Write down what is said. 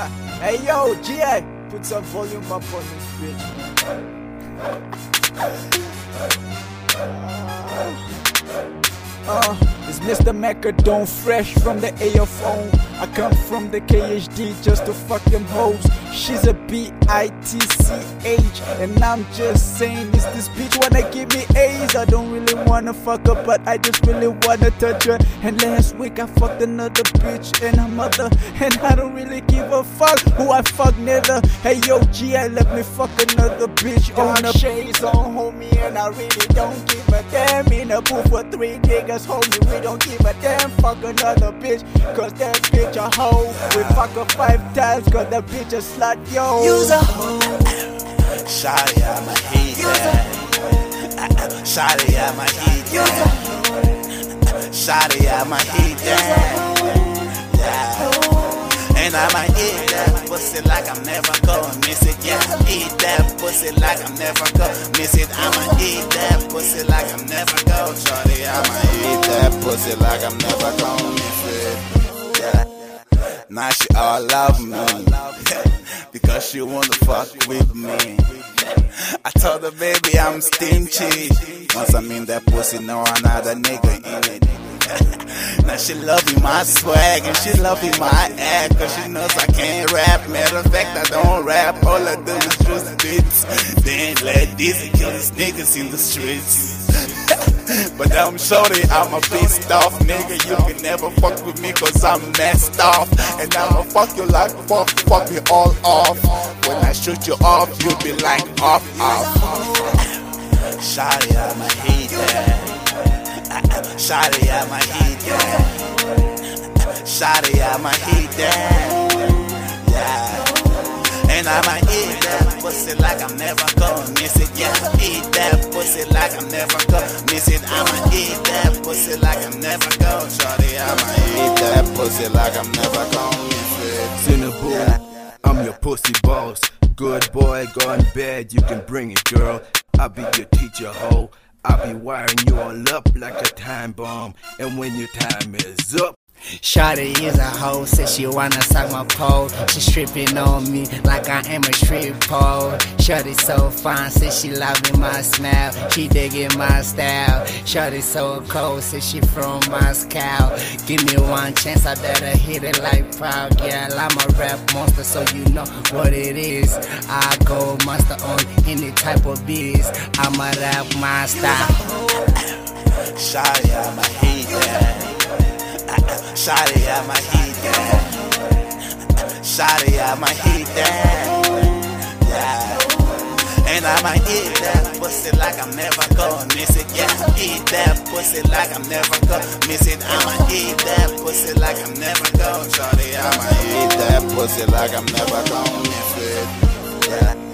hey yo, GA, put some volume up on this bitch. Uh, it's Mr. Macadon fresh from the AFO. I come from the KHD just to fuck them hoes. She's a B-I-T-C-H And I'm just saying this this bitch wanna give me A's. I don't really wanna fuck her but I just really wanna touch her. And last week I fucked another bitch and her mother And I don't really give a fuck who I fuck neither. Hey yo G I let me fuck another bitch on the shades on homie And I really don't give a damn. In a booth with three niggas homie We don't give a damn. Fuck another bitch Cause that bitch a hoe We fuck her five times cause that bitch a slut yo Use a hoe Shawty, I'ma hate that. Shawty, I'ma hate that. Shawty, I'ma hate that. Yeah. And I'ma eat that pussy like I'm never gonna miss it. Yeah, eat that pussy like I'm never gonna miss it. I'ma eat that pussy like I'm never gonna. Shawty, I'ma eat that pussy like I'm never gonna miss it. Now she all love me because she wanna fuck with me. I told her, baby, I'm stingy. Once I'm in that pussy, no another nigga in it. now she loving my swag and she loving my act Cause she knows I can't rap Matter of fact, I don't rap All I do is just beats Then let these kill these niggas in the streets But I'm shorty, I'm a pissed off nigga. You can never fuck with me cause I'm messed off. And I'ma fuck you like fuck, fuck me all off. When I shoot you off, you'll be like off, off. Shawty, I'ma hate that. Shawty, I'ma hate that. Shawty, I'ma hate that. Yeah. And I'ma eat that pussy like I'm never gonna miss it. Yeah, eat that pussy like I'm never gonna miss it. I'ma eat that pussy like I'm never gonna. Shorty, I'ma eat that pussy like I'm never gonna miss it. Cinnabon, I'm your pussy boss. Good boy, gone bad, you can bring it, girl. I'll be your teacher, hoe. I'll be wiring you all up like a time bomb. And when your time is up, Shawty is a hoe, says she wanna suck my pole. She stripping on me like I am a strip pole. Shawty so fine, says she loving my smile. She digging my style. Shawty so cold, says she from Moscow. Give me one chance, I better hit it like proud girl. I'm a rap monster, so you know what it is. I go monster on any type of biz. I'm a rap monster. Shawty, I'ma hate that. Shawty, I'ma hate that. Shawty, I'ma hate that. Yeah. And I'ma eat that pussy like I'm never gonna miss it. Yeah, eat that pussy like I'm never gonna miss it. I'ma eat that pussy like I'm never gonna. Shawty, I'ma eat that pussy like I'm never gonna miss it.